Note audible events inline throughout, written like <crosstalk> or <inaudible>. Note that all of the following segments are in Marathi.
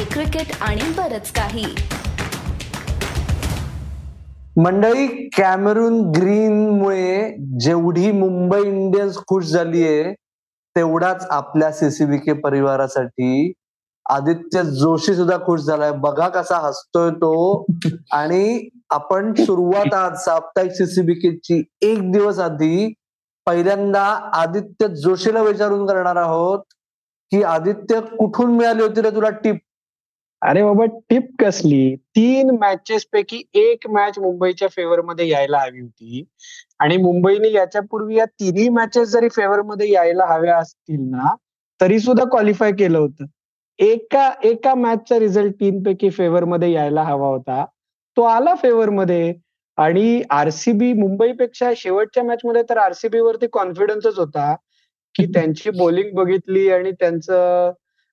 हॉकी क्रिकेट आणि बरच काही. मंडळी कॅमेरून ग्रीनमुळे जेवढी मुंबई इंडियन्स खुश झालीये तेवढाच आपल्या सीसीबीके परिवारासाठी आदित्य जोशी सुद्धा खुश झालाय. बघा कसा हसतोय तो. आणि आपण सुरुवात आज साप्ताहिक सीसीबीकेची एक दिवस आधी पहिल्यांदा आदित्य जोशीला विचारून करणार आहोत की आदित्य कुठून मिळाली होती रे तुला टीप? अरे बाबा टिप कसली? तीन मॅचेस पैकी एक मॅच मुंबईच्या फेवर मध्ये यायला हवी होती. आणि मुंबईने याच्यापूर्वी या तिन्ही मॅचेस जरी फेवर मध्ये यायला हव्या असतील ना तरी सुद्धा क्वालिफाय केलं होतं. एका एका मॅचचा रिझल्ट तीन पैकी फेवर मध्ये यायला हवा होता. तो आला फेवर मध्ये. आणि आरसीबी मुंबईपेक्षा शेवटच्या मॅच मध्ये तर आरसीबी वरती कॉन्फिडन्सच होता. की त्यांची <laughs> बॉलिंग बघितली आणि त्यांचं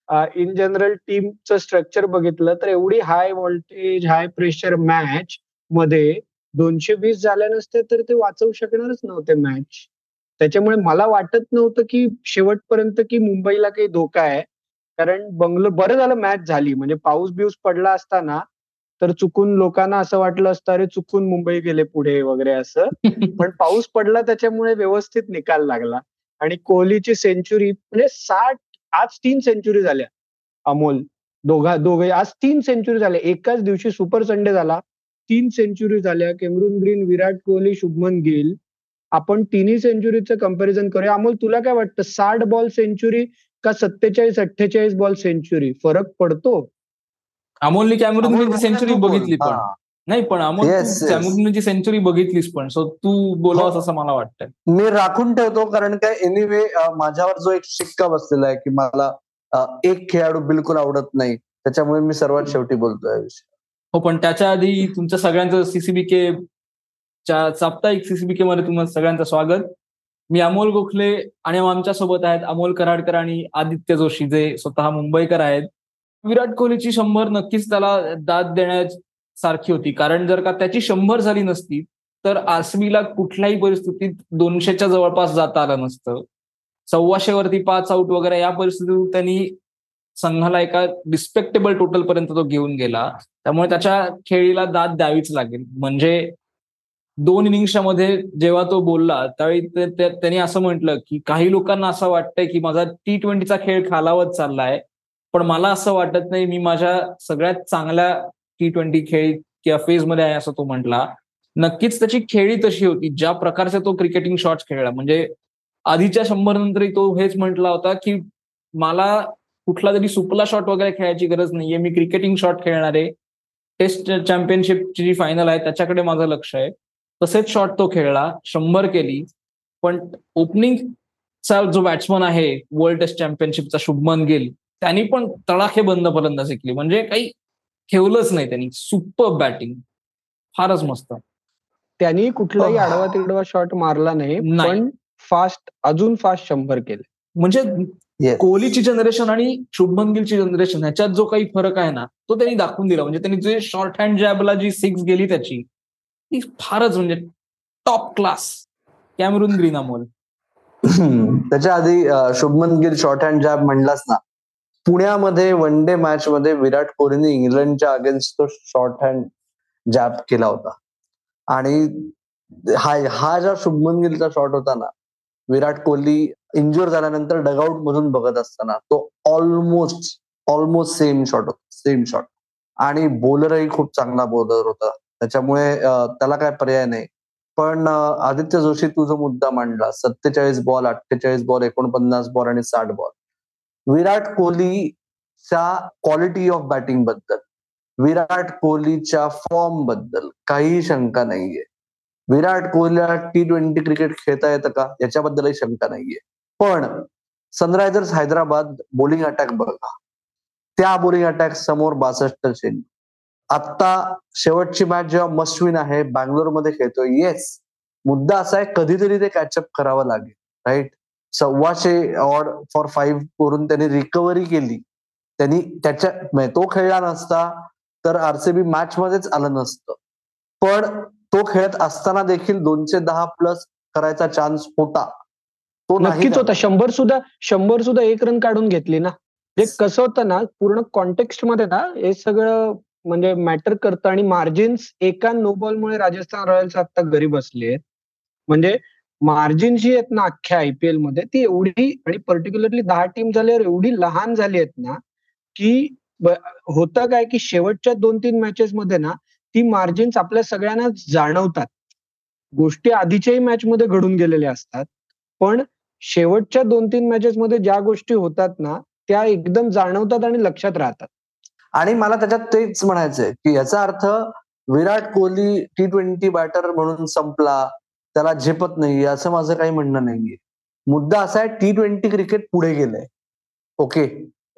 इन जनरल टीमचं स्ट्रक्चर बघितलं तर एवढी high voltage high pressure match मध्ये दोनशे वीस झाल्या नसते तर ते वाचवू शकणारच नव्हते मॅच त्याच्यामुळे मला वाटत नव्हतं की शेवटपर्यंत की मुंबईला काही धोका आहे. कारण बंगलो बरं झालं मॅच झाली. म्हणजे पाऊस बिऊस पडला असताना तर चुकून लोकांना असं वाटलं असतं अरे चुकून मुंबई गेले पुढे वगैरे असं. <laughs> पण पाऊस पडला त्याच्यामुळे व्यवस्थित निकाल लागला. आणि कोहलीची सेंचुरी म्हणजे साठ आज तीन सेंचुरी झाल्या. अमोल दोघा दोघे आज तीन सेंचुरी झाल्या एकाच दिवशी सुपर संडे झाला. तीन सेंचुरी झाल्या. Cameron Green Virat Kohli Shubman Gill. आपण तिन्ही सेंचुरीचं कंपॅरिझन करूया. अमोल तुला काय वाटतं? साठ बॉल सेंचुरी का सत्तेचाळीस अठ्ठेचाळीस बॉल सेंचुरी फरक पडतो? अमोलने कॅमेरून ग्रीनची सेंचुरी बघितली पण. नाही पण अमोल. कॅमेरूनची सेंचुरी बघितलीस पण सो तू बोलावस हो. असं मला वाटतंय. मी राखून ठेवतो कारण काय एनिवे माझ्यावर जो एक शिक्का बसलेला आहे की मला एक खेळाडू बिलकुल आवडत नाही त्याच्यामुळे मी सर्वात शेवटी बोलतोय हो पण त्याच्या आधी तुमच्या सगळ्यांचं सीसीबीके च्या साप्ताहिक सीसीबीके मध्ये तुम्हाला सगळ्यांचं स्वागत. मी अमोल गोखले आणि आमच्यासोबत आहेत अमोल कराडकर आणि आदित्य जोशी जे स्वतः मुंबईकर आहेत. विराट कोहलीची शंभर नक्कीच त्याला दाद सारखी होती. कारण जर का त्याची शंभर झाली नसती तर आसमीला कुठल्याही परिस्थितीत दोनशेच्या जवळपास जाता आलं नसतं. सव्वाशे वरती पाच आऊट वगैरे या परिस्थितीत त्यांनी संघाला एका रिस्पेक्टेबल टोटल पर्यंत तो घेऊन गेला. त्यामुळे त्याच्या खेळीला दाद द्यावीच लागेल. म्हणजे दोन इनिंगच्या मध्ये जेव्हा तो बोलला त्यावेळी त्यांनी असं म्हटलं की काही लोकांना असं वाटतंय की माझा टी ट्वेंटीचा खेळ खालावत चाललाय पण मला असं वाटत नाही मी माझ्या सगळ्यात चांगल्या टी ट्वेंटी खेळ किंवा फेजमध्ये आहे असं तो म्हटला. नक्कीच त्याची खेळी तशी होती. ज्या प्रकारचे तो क्रिकेटिंग शॉट्स खेळला. म्हणजे आधीच्या शंभर नंतरही तो हेच म्हटला होता की मला कुठला तरी सुपला शॉट वगैरे खेळायची गरज नाहीये. मी क्रिकेटिंग शॉट खेळणार आहे. टेस्ट चॅम्पियनशिपची जी फायनल आहे त्याच्याकडे माझं लक्ष आहे. तसेच शॉट तो खेळला. शंभर केली. पण ओपनिंगचा जो बॅट्समन आहे वर्ल्ड टेस्ट चॅम्पियनशिपचा शुभमन गिल त्यांनी पण तळाखे बंद फलंदाज शिकली म्हणजे काही ठेवलंच नाही त्यांनी. सुपर बॅटिंग फारच मस्त. त्यांनी कुठलाही. आडवा तिडवा शॉट मारला नाही नाही. पण फास्ट अजून फास्ट शंभर केले. म्हणजे Yes. कोहलीची जनरेशन आणि शुभमन गिलची जनरेशन ह्याच्यात जो काही फरक आहे ना तो त्यांनी दाखवून दिला. म्हणजे त्यांनी जे शॉर्ट हँड जॅबला जी सिक्स गेली त्याची ती फारच म्हणजे top class Cameron Green Amol. <laughs> त्याच्या आधी Shubman Gill short hand jab म्हणलास ना पुण्यामध्ये वन डे मॅच मध्ये विराट कोहलीने इंग्लंडच्या अगेन्स्ट तो शॉर्ट हँड जॅप केला होता. आणि हा हा ज्या शुभमन गिलचा शॉट होता ना विराट कोहली इंजुअर झाल्यानंतर डगआउट मधून बघत असताना तो ऑलमोस्ट ऑलमोस्ट सेम शॉट होता सेम शॉट आणि बॉलरही खूप चांगला बॉलर होता. त्याच्यामुळे त्याला काय पर्याय नाही. पण आदित्य जोशी तू जो मुद्दा मांडला. सत्तेचाळीस बॉल अठ्ठेचाळीस बॉल एकोणपन्नास बॉल आणि साठ बॉल विराट कोहलीच्या क्वालिटी ऑफ बॅटिंगबद्दल विराट कोहलीच्या फॉर्मबद्दल काही शंका नाहीये. विराट कोहलीला टी ट्वेंटी क्रिकेट खेळता येतं का? याच्याबद्दलही शंका नाहीये. पण सनरायझर्स हैदराबाद बॉलिंग अटॅक बघा. त्या बॉलिंग अटॅक समोर बासष्ट चेंडू आता शेवटची मॅच जेव्हा मस्विन आहे बँगलोरमध्ये खेळतोय. येस मुद्दा असा आहे कधीतरी ते कॅचअप करावं लागेल राईट सव्वाशे ऑड फॉर फाईव्ह करून त्यांनी रिकव्हरी केली. त्यांनी त्याच्या म्हणजे तो खेळला नसता तर आरसीबी मॅच मध्येच आलं नसतं. पण तो खेळत असताना देखील दोनशे दहा प्लस करायचा चान्स होता. तो नक्कीच. होता. शंभर सुद्धा शंभर सुद्धा एक रन काढून घेतली ना. जे कसं होतं ना पूर्ण कॉन्टेक्स्टमध्ये ना हे सगळं म्हणजे मॅटर करतं आणि मार्जिन्स एका नो बॉलमुळे राजस्थान रॉयल्स आता घरी बसले म्हणजे मार्जिन जी आहेत ना अख्ख्या आयपीएलमध्ये ती एवढी आणि पर्टिक्युलरली दहा टीम झाल्यावर एवढी लहान झाली आहेत ना की होतं काय की शेवटच्या दोन तीन मॅचेस मध्ये ना ती मार्जिन्स आपल्या सगळ्यांना जाणवतात. गोष्टी आधीच्याही मॅच मध्ये घडून गेलेल्या असतात. पण शेवटच्या दोन तीन मॅचेस मध्ये ज्या गोष्टी होतात ना त्या एकदम जाणवतात आणि लक्षात राहतात. आणि मला त्याच्यात तेच म्हणायचंय की याचा अर्थ Virat Kohli T twenty batter म्हणून संपला त्याला झेपत नाही असं माझं काही म्हणणं नाहीये. मुद्दा असा आहे टी ट्वेंटी क्रिकेट पुढे गेलंय. ओके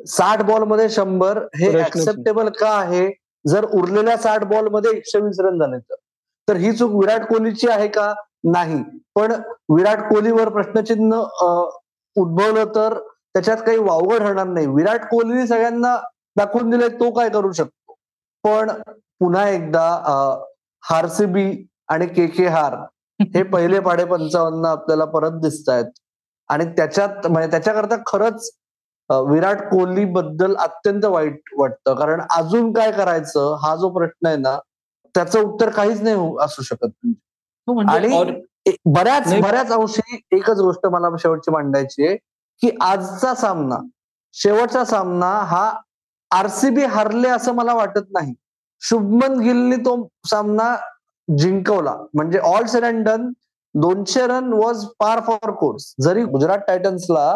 साठ बॉलमध्ये शंभर हे ऍक्सेप्टेबल का आहे? जर उरलेल्या साठ बॉलमध्ये एकशे वीस रन झाले तर. ही चूक विराट कोहलीची आहे का? नाही. पण विराट कोहलीवर प्रश्नचिन्ह उद्भवलं तर त्याच्यात काही वावगड होणार नाही. विराट कोहलीने सगळ्यांना दाखवून दिलंय तो काय करू शकतो? पण पुन्हा एकदा हारसीबी आणि के के हार हे पहिले पाडे पंचावन्न आपल्याला परत दिसत आहेत आणि त्याच्यात म्हणजे त्याच्याकरता खरंच विराट कोहली बद्दल अत्यंत वाईट वाटतं. कारण अजून काय करायचं हा जो प्रश्न आहे ना त्याचं उत्तर काहीच नाही असू शकत. हो, म्हणजे आणि बऱ्याच बऱ्याच अंशी एकच गोष्ट मला शेवटची मांडायची आहे की आजचा सामना शेवटचा सामना हा आरसीबी हरले असं मला वाटत नाही. शुभमन गिलनी तो सामना जिंकवला. म्हणजे ऑल सेड अँड डन दोनशे run was par for course जरी Gujarat टायटन्सला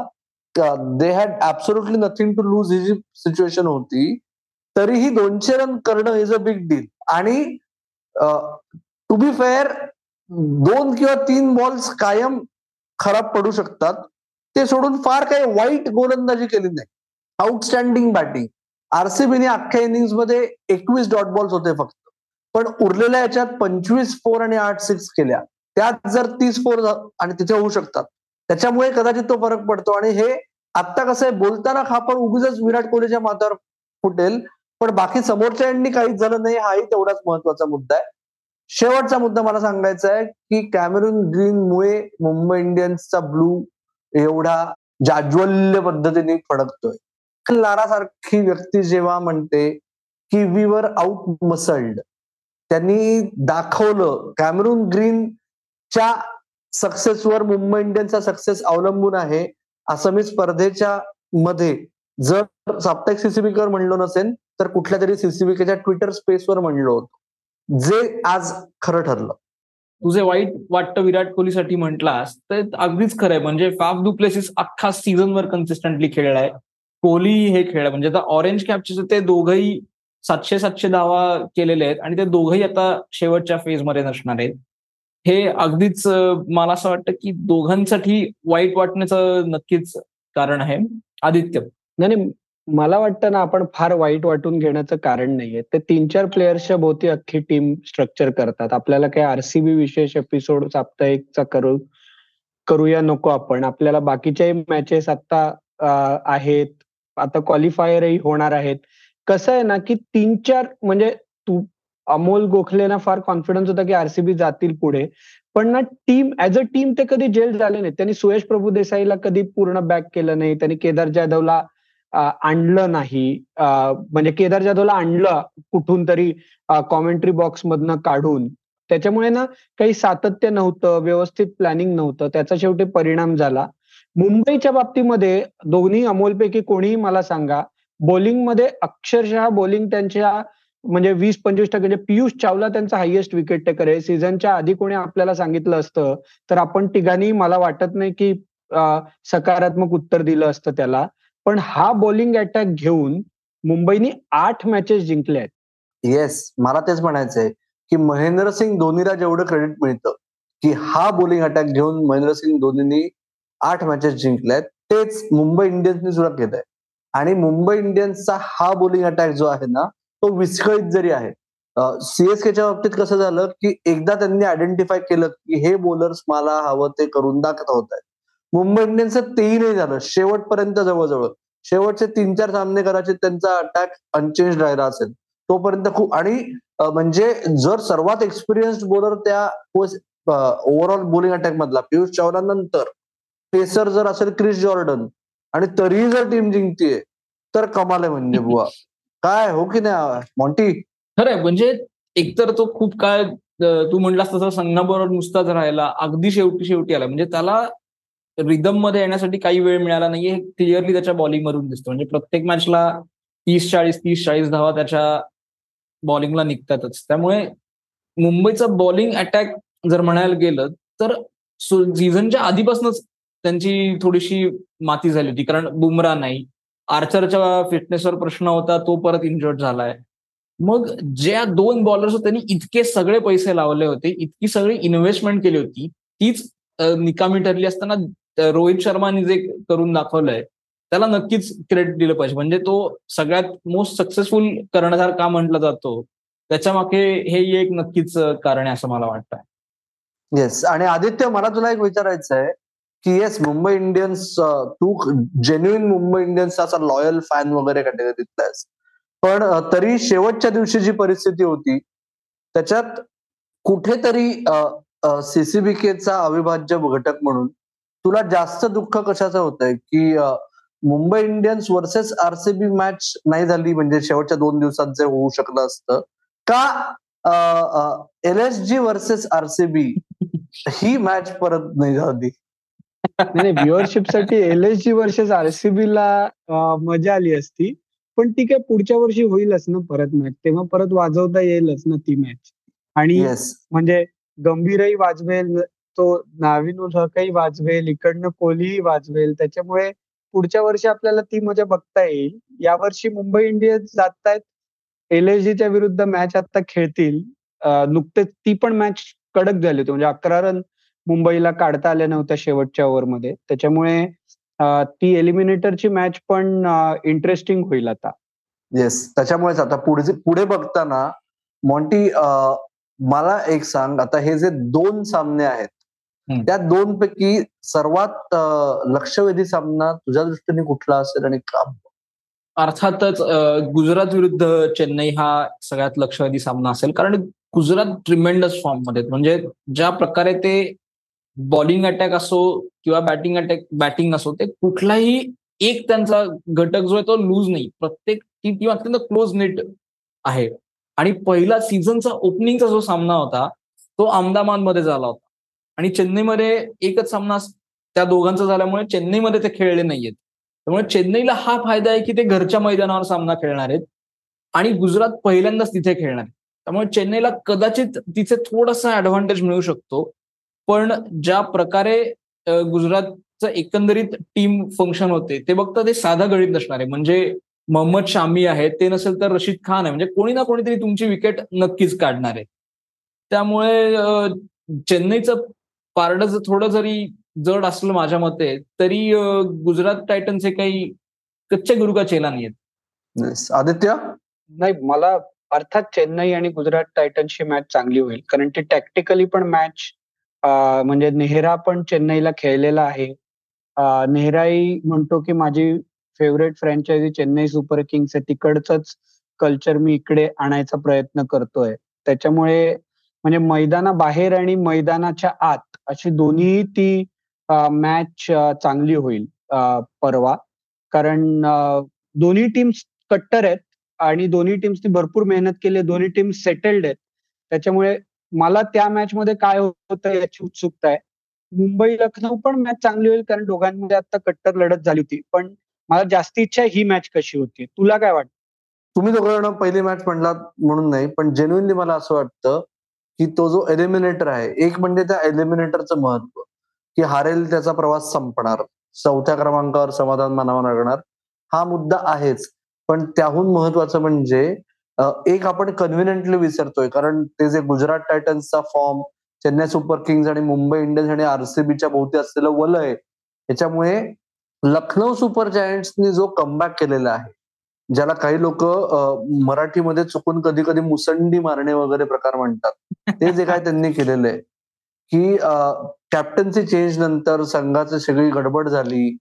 they had absolutely nothing to lose ही जी सिच्युएशन होती तरीही दोनशे रन करणं इज अ बिग डील आणि टू बी फेअर दोन किंवा तीन बॉल्स कायम खराब पडू शकतात. ते सोडून फार काही वाईट गोलंदाजी केली नाही. आउटस्टँडिंग बॅटिंग आरसीबीने अख्ख्या इनिंग्समध्ये एकवीस डॉट बॉल्स होते फक्त. पण उरलेल्या याच्यात पंचवीस फोर आणि आठ सिक्स केल्या. त्यात जर तीस फोर आणि तिथे होऊ शकतात. त्याच्यामुळे कदाचित तो फरक पडतो. आणि हे आत्ता कसं आहे बोलताना खापर उगीच विराट कोहलीच्या माथ्यावर फुटेल. पण बाकी समोरच्या यांनी काहीच झालं नाही हाही तेवढाच महत्त्वाचा मुद्दा आहे. शेवटचा मुद्दा मला सांगायचा आहे की कॅमेरून ग्रीनमुळे मुंबई इंडियन्सचा ब्लू एवढा जाज्वल्य पद्धतीने फडकतोय. लारासारखी व्यक्ती जेव्हा म्हणते की वी वर आउट मसल्ड त्यांनी दाखवलं ग्रीन ग्रीनच्या सक्सेसवर मुंबई इंडियन्सचा सक्सेस अवलंबून आहे असं मी स्पर्धेच्या मध्ये जर साप्ताहिक सीसीबीकर म्हणलो नसेल तर कुठल्या तरी सीसीबीकेच्या ट्विटर स्पेसवर म्हणलो होतो. जे आज खरं ठरलं. तुझे वाईट वाटतं विराट कोहलीसाठी म्हटलास तर अगदीच खरंय म्हणजे फाफ डू प्लेसेस अख्खा सीझनवर कन्सिस्टंटली खेळलाय. कोहली हे खेळ म्हणजे आता ऑरेंज कॅपचे ते दोघही सातशे सातशे दावा केलेले आहेत आणि ते दोघंही आता शेवटच्या फेजमध्ये नसणार आहेत. हे अगदीच मला असं वाटतं की दोघांसाठी वाईट वाटण्याचं नक्कीच कारण आहे. आदित्य. नाही मला वाटतं ना आपण फार वाईट वाटून घेण्याचं कारण नाहीये. ते तीन चार प्लेयर्सच्या भोवती अख्खी टीम स्ट्रक्चर करतात. आपल्याला काही आरसीबी विशेष एपिसोड साप्ताहिकचा करू करूया नको आपण. आपल्याला बाकीच्याही मॅचेस आता आहेत. आता क्वालिफायरही होणार आहेत. कसं आहे ना की तीन चार म्हणजे तू अमोल गोखलेना फार कॉन्फिडन्स होता की आरसीबी जातील पुढे. पण ना टीम ऍज अ टीम ते कधी जेल झाले नाही त्यांनी सुयश प्रभू देसाईला कधी पूर्ण बॅक केलं नाही. त्यांनी केदार जाधवला आणलं नाही. म्हणजे केदार जाधवला आणलं कुठून तरी कॉमेंट्री बॉक्स मधनं काढून. त्याच्यामुळे ना काही सातत्य नव्हतं व्यवस्थित प्लॅनिंग नव्हतं. त्याचा शेवटी परिणाम झाला. मुंबईच्या बाबतीमध्ये दोन्ही अमोलपैकी कोणीही मला सांगा बॉलिंगमध्ये अक्षरशः बॉलिंग त्यांच्या म्हणजे वीस पंचवीस टक्के म्हणजे पियुष चावला त्यांचा हायएस्ट विकेट टेकर आहे. सीझनच्या आधी कोणी आपल्याला सांगितलं असतं तर आपण तिघांनी मला वाटत नाही की सकारात्मक उत्तर दिलं असतं त्याला. पण हा बॉलिंग अटॅक घेऊन मुंबईनी आठ मॅचेस जिंकले आहेत. येस मला तेच म्हणायचंय की महेंद्रसिंग धोनीला जेवढं क्रेडिट मिळतं की हा बॉलिंग अटॅक घेऊन महेंद्रसिंग धोनीनी आठ मॅचेस जिंकल्यात तेच मुंबई इंडियन्सनी सुद्धा केलंय. आणि मुंबई इंडियन्सचा हा बॉलिंग अटॅक जो आहे ना तो विस्कळीत जरी आहे सीएसकेच्या बाबतीत कसं झालं की एकदा त्यांनी आयडेंटिफाय केलं की हे बॉलर्स मला हवं ते करून दाखवत होत. आहेत मुंबई इंडियन्सचं तेही नाही झालं. शेवटपर्यंत जवळजवळ शेवटचे तीन चार सामने कदाचित त्यांचा अटॅक अनचेंज राहिला असेल. तोपर्यंत खूप आणि म्हणजे जर सर्वात एक्सपिरियन्स्ड बॉलर त्या ओव्हरऑल बॉलिंग अटॅक मधला पियुष चावला नंतर पेसर जर असेल क्रिस जॉर्डन आणि तरीही जर टीम जिंकतीये तर कमाल आहे म्हणजे बुवा. <laughs> काय हो की नाही मॉन्टी? खरंय म्हणजे एकतर तो खूप काळ अं, तू म्हणलास तसं संघाबरोबर नुसताच राहिला अगदी शेवटी शेवटी आला. म्हणजे त्याला रिदममध्ये येण्यासाठी काही वेळ मिळाला नाहीये हे क्लिअरली त्याच्या बॉलिंग मधून दिसतं. म्हणजे प्रत्येक मॅचला तीस चाळीस तीस चाळीस धावा त्याच्या बॉलिंगला निघतातच. त्यामुळे मुंबईचा बॉलिंग अटॅक जर म्हणायला गेलं तर सीझनच्या आधीपासूनच त्यांची थोडीशी माती झाली होती कारण बुमरा नाही. आर्चरच्या फिटनेसवर प्रश्न होता तो परत इंजर्ड झालाय. मग ज्या दोन बॉलर्स त्यांनी इतके सगळे पैसे लावले होते इतकी सगळी इन्व्हेस्टमेंट केली होती तीच निकामी ठरली असताना रोहित शर्माने जे करून दाखवलंय त्याला नक्कीच क्रेडिट दिलं पाहिजे. म्हणजे तो सगळ्यात मोस्ट सक्सेसफुल कर्णधार का म्हटला जातो? त्याच्यामागे हे एक नक्कीच कारण आहे असं मला वाटतं येस आणि आदित्य मला तुला एक विचारायचं आहे की येस मुंबई इंडियन्स तू जेन्युइन मुंबई इंडियन्स असा लॉयल फॅन वगैरे कॅटेगरीत पण uh, तरी शेवटच्या दिवशी जी परिस्थिती होती त्याच्यात कुठेतरी uh, uh, सीसीबीकेचा अविभाज्य घटक म्हणून तुला जास्त दुःख कशाचं होतंय? की Mumbai Indians versus RCB match नाही झाली म्हणजे शेवटच्या दोन दिवसात जे होऊ शकलं असतं का L S G versus RCB ही मॅच परत नाही झाली? नाही व्ह्युअरशिपसाठी L S G versus RCB ला मजा आली असती. पण ती काय पुढच्या वर्षी होईलच ना परत मॅच तेव्हा परत वाजवता येईलच ना ती मॅच आणि येस म्हणजे गंभीरही वाजवेल तो नाविन उल हकही वाजवेल इकडनं कोहलीही वाजवेल. त्याच्यामुळे पुढच्या वर्षी आपल्याला ती मजा बघता येईल. यावर्षी मुंबई इंडियन्स जात आहेत च्या विरुद्ध मॅच आता खेळतील. नुकतेच ती पण मॅच कडक झाली होती. म्हणजे अकरा रन मुंबईला काढता आल्या नव्हत्या शेवटच्या ओव्हरमध्ये त्याच्यामुळे ती एलिमिनेटरची मॅच पण इंटरेस्टिंग होईल आता. येस त्याच्यामुळेच आता पुढे पुढे बघताना मॉन्टी मला एक सांग. आता हे जे दोन सामने आहेत. त्या दोन पैकी सर्वात लक्षवेधी सामना तुझ्या दृष्टीने कुठला असेल आणि का? अर्थातच गुजरात विरुद्ध चेन्नई हा सगळ्यात लक्षवेधी सामना असेल. कारण गुजरात ट्रिमेंडस फॉर्ममध्ये. म्हणजे ज्या प्रकारे ते बॉलिंग अटॅक असो किंवा बॅटिंग अटॅक बॅटिंग असो ते कुठलाही एक त्यांचा घटक जो आहे तो लूज नाही. प्रत्येक टीम टीम अत्यंत क्लोज नेट आहे. आणि पहिला सीझनचा ओपनिंगचा जो सामना होता तो अहमदाबादमध्ये झाला होता. आणि चेन्नईमध्ये एकच सामना त्या दोघांचा झाल्यामुळे चेन्नईमध्ये ते खेळले नाहीयेत. त्यामुळे चेन्नईला हा फायदा आहे की ते घरच्या मैदानावर सामना खेळणार आहेत आणि गुजरात पहिल्यांदाच तिथे खेळणार त्यामुळे चेन्नईला कदाचित तिथे थोडासा ऍडव्हान्टेज मिळू शकतो. पण ज्या प्रकारे गुजरातचं एकंदरीत टीम फंक्शन होते ते बघता ते साधा गणित नसणार आहे. म्हणजे मोहम्मद शामी आहे ते नसेल तर रशीद खान आहे. म्हणजे कोणी ना कोणीतरी तुमची विकेट नक्कीच काढणार आहे. त्यामुळे चेन्नईचं पारडं जर थोडं जरी जड असलं माझ्या मते तरी गुजरात टायटन्स हे काही कच्च्या गुरु का चेला नाहीयेत. आदित्य? नाही मला अर्थात चेन्नई आणि गुजरात टायटन्सची मॅच चांगली होईल. कारण ती टॅक्टिकली पण मॅच म्हणजे नेहरा पण चेन्नईला खेळलेला आहे. अं, नेहराही म्हणतो की माझी favourite franchise Chennai Super Kings आहे. तिकडचंच कल्चर मी इकडे आणायचा प्रयत्न करतोय. त्याच्यामुळे म्हणजे मैदानाबाहेर आणि मैदानाच्या आत अशी दोन्ही ती मॅच चांगली होईल अं, परवा. कारण दोन्ही टीम्स कट्टर आहेत आणि दोन्ही टीम्सनी भरपूर मेहनत केली आहे. दोन्ही टीम सेटल्ड आहेत. त्याच्यामुळे मला त्या मॅच मध्ये काय होतं याची उत्सुकता आहे. मुंबई लखनौ पण मॅच चांगली होईल कारण दोघांमध्ये आता कट्टर लढत झाली होती. पण मला जास्ती इच्छा आहे ही मॅच कशी होती. तुला काय वाटतं? तुम्ही दोघं पहिली मॅच म्हणलात म्हणून नाही पण जेन्युनली मला असं वाटतं की तो जो एलिमिनेटर आहे एक म्हणजे त्या एलिमिनेटरचं महत्त्व की हारेल त्याचा प्रवास संपणार. चौथ्या क्रमांकावर समाधान मानावं लागणार. हा मुद्दा आहेच. पण त्याहून महत्वाचं म्हणजे एक आपण कन्व्हिनियंटली विसरतोय कारण ते जे गुजरात टायटन्सचा फॉर्म चेन्नई सुपर किंग्ज आणि मुंबई इंडियन्स आणि आरसीबीच्या भोवती असलेलं वलय याच्यामुळे लखनौ सुपर जायंट्सनी जो कमबॅक केलेला आहे ज्याला काही लोक मराठीमध्ये चुकून कधी कधी मुसंडी मारणे वगैरे प्रकार म्हणतात ते जे काय त्यांनी केलेलं आहे की कॅप्टन्सी चेंज नंतर संघाची सगळी गडबड झाली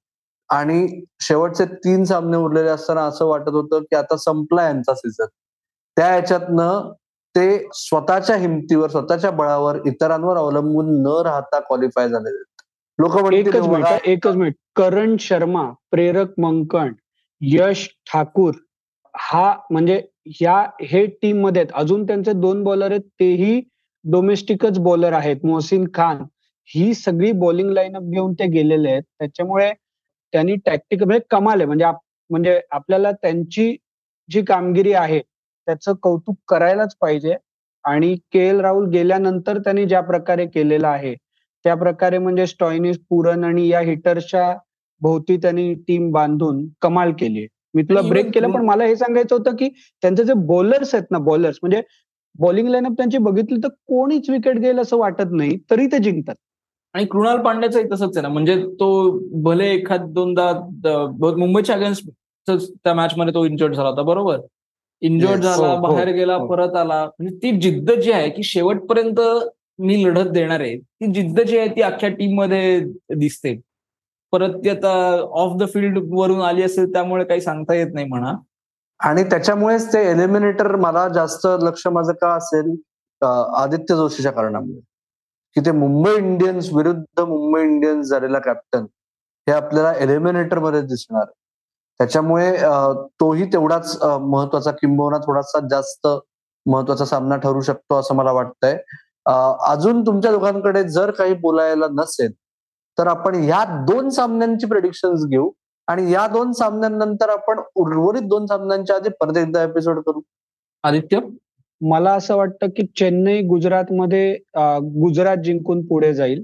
आणि शेवटचे तीन सामने उरलेले असताना असं वाटत होतं की आता संपला यांचा सीझन त्या याच्यातनं ते स्वतःच्या हिमतीवर स्वतःच्या बळावर इतरांवर अवलंबून न राहता क्वालिफाय झालेले लोक एकच मिनिट एकच मिनिट. करण शर्मा प्रेरक मंकण यश ठाकूर हा म्हणजे ह्या हे टीममध्ये आहेत. अजून त्यांचे दोन बॉलर आहेत. तेही डोमेस्टिकच बॉलर आहेत. मोहसिन खान ही सगळी बॉलिंग लाईनअप घेऊन ते गेलेले आहेत. त्याच्यामुळे त्यांनी टॅक्टिक म्हणजे कमाल आहे. म्हणजे म्हणजे आपल्याला त्यांची जी कामगिरी आहे त्याचं कौतुक करायलाच पाहिजे. आणि के एल राहुल गेल्यानंतर त्यांनी ज्या प्रकारे केलेलं आहे त्या प्रकारे म्हणजे स्टॉइनिस पुरन आणि या हिटर्सच्या भोवती त्यांनी टीम बांधून कमाल केली मी तुला ब्रेक केलं पण मला हे सांगायचं होतं की त्यांचे जे बॉलर्स आहेत ना बॉलर्स म्हणजे बॉलिंग लाईनअप त्यांची बघितली तर कोणीच विकेट घेईल असं वाटत नाही तरी ते जिंकतात. आणि कृणाल पांड्याचंही तसंच आहे ना म्हणजे तो भले एखाद दोनदा मुंबईच्या अगेन्स्ट त्या मॅच मध्ये तो इंजर्ड झाला होता बरोबर? इंजर्ड झाला हो, हो, बाहेर गेला हो. परत आला. म्हणजे ती जिद्द जी आहे की शेवटपर्यंत मी लढत देणार आहे ती जिद्द जी आहे ती अख्ख्या टीममध्ये दिसते. परत ती आता ऑफ द फील्ड वरून आली असेल त्यामुळे काही सांगता येत नाही म्हणा. आणि त्याच्यामुळेच ते एलिमिनेटर मला जास्त लक्ष माझं का असेल आदित्य जोशीच्या कारणामुळे. की ते मुंबई इंडियन्स विरुद्ध मुंबई इंडियन्स झालेला कॅप्टन हे आपल्याला एलिमिनेटरमध्ये दिसणार. त्याच्यामुळे तोही तेवढाच महत्त्वाचा किंबहुना थोडासा जास्त महत्त्वाचा सामना ठरू शकतो असं मला वाटतंय. अजून तुमच्या दोघांकडे जर काही बोलायला नसेल तर आपण या दोन सामन्यांची प्रेडिक्शन घेऊ आणि या दोन सामन्यांनंतर आपण उर्वरित दोन सामन्यांच्या आधी परत एकदा एपिसोड करू. आदित्य? मला असं वाटतं की चेन्नई गुजरातमध्ये गुजरात जिंकून पुढे जाईल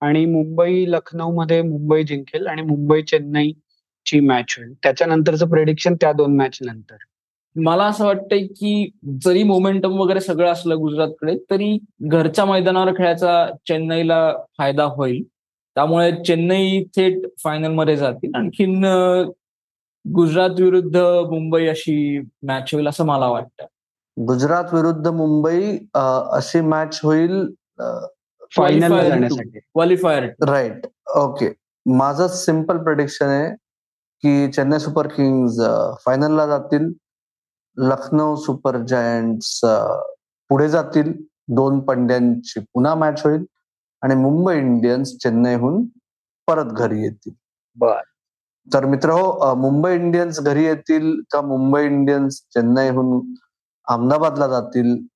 आणि मुंबई लखनौ मध्ये मुंबई जिंकेल आणि मुंबई चेन्नई ची मॅच होईल. त्याच्यानंतरचं प्रेडिक्शन त्या दोन मॅच नंतर. मला असं वाटतंय की जरी मोमेंटम वगैरे सगळं असलं गुजरातकडे तरी घरच्या मैदानावर खेळायचा चेन्नईला फायदा होईल. त्यामुळे चेन्नई थेट फायनलमध्ये जातील. आणखीन गुजरात विरुद्ध मुंबई अशी मॅच होईल असं मला वाटतं. गुजरात विरुद्ध मुंबई अशी मॅच होईल फायनल जाण्यासाठी. क्वालिफायर राईट ओके माझं सिंपल प्रेडिक्शन आहे की चेन्नई सुपर किंग्स फायनलला जातील. लखनौ सुपर जायंट्स पुढे जातील. दोन पंड्यांची पुन्हा मॅच होईल. आणि मुंबई इंडियन्स चेन्नईहून परत घरी येतील. बर. तर मित्र हो मुंबई इंडियन्स घरी येतील का मुंबई इंडियन्स चेन्नईहून अहमदाबादला जातील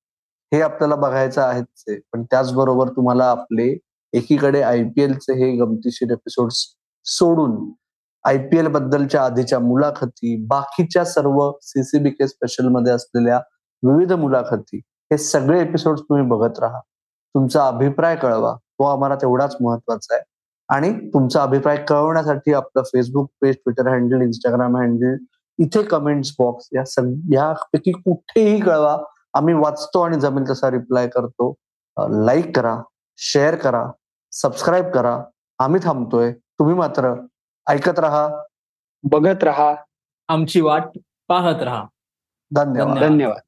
हे आपल्याला बघायचं आहेच आहे पण त्याचबरोबर तुम्हाला आपले एकीकडे आय पी एलचे हे गमतीशीर एपिसोड सोडून आय पी एल बद्दलच्या आधीच्या मुलाखती बाकीच्या सर्व सीसीबी के स्पेशलमध्ये असलेल्या विविध मुलाखती हे सगळे एपिसोड तुम्ही बघत राहा. तुमचा अभिप्राय कळवा. तो आम्हाला तेवढाच महत्त्वाचा आहे. आणि तुमचा अभिप्राय कळवण्यासाठी आपलं Facebook page Twitter handle Instagram handle इथे कमेंट्स बॉक्स या सगळ्यापैकी कुठेही कळवा. आम्ही वाचतो आणि जमेल तसा रिप्लाय करतो. लाईक करा शेअर करा सबस्क्राईब करा. आम्ही थांबतोय. तुम्ही मात्र ऐकत राहा बघत राहा. आमची वाट पाहत राहा. धन्यवाद. धन्यवाद.